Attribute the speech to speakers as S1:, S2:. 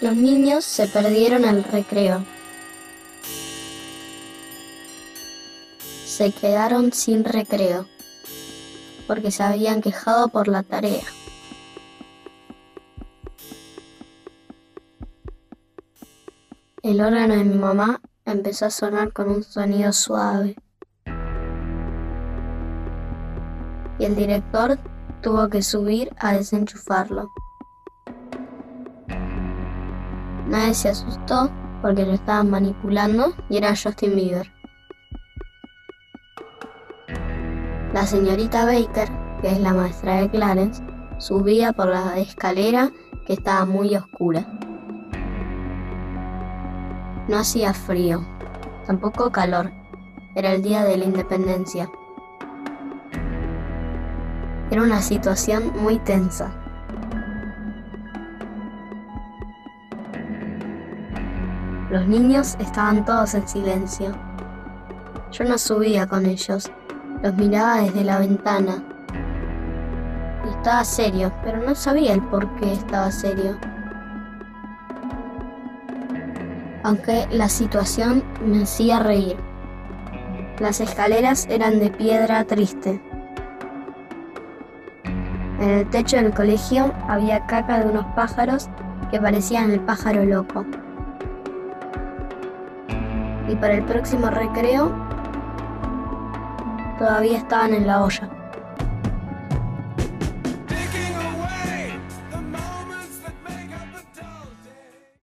S1: Los niños se perdieron el recreo. Se quedaron sin recreo porque se habían quejado por la tarea. El órgano de mi mamá empezó a sonar con un sonido suave. Y el director tuvo que subir a desenchufarlo. Nadie se asustó porque lo estaban manipulando y era Justin Bieber. La señorita Baker, que es la maestra de Clarence, subía por la escalera que estaba muy oscura. No hacía frío, tampoco calor. Era el día de la independencia. Era una situación muy tensa. Los niños estaban todos en silencio. Yo no subía con ellos, los miraba desde la ventana. estaba serio, pero no sabía el por qué estaba serio. Aunque la situación me hacía reír. Las escaleras eran de piedra triste. En el techo del colegio había caca de unos pájaros que parecían el pájaro loco. Y para el próximo recreo todavía estaban en la olla.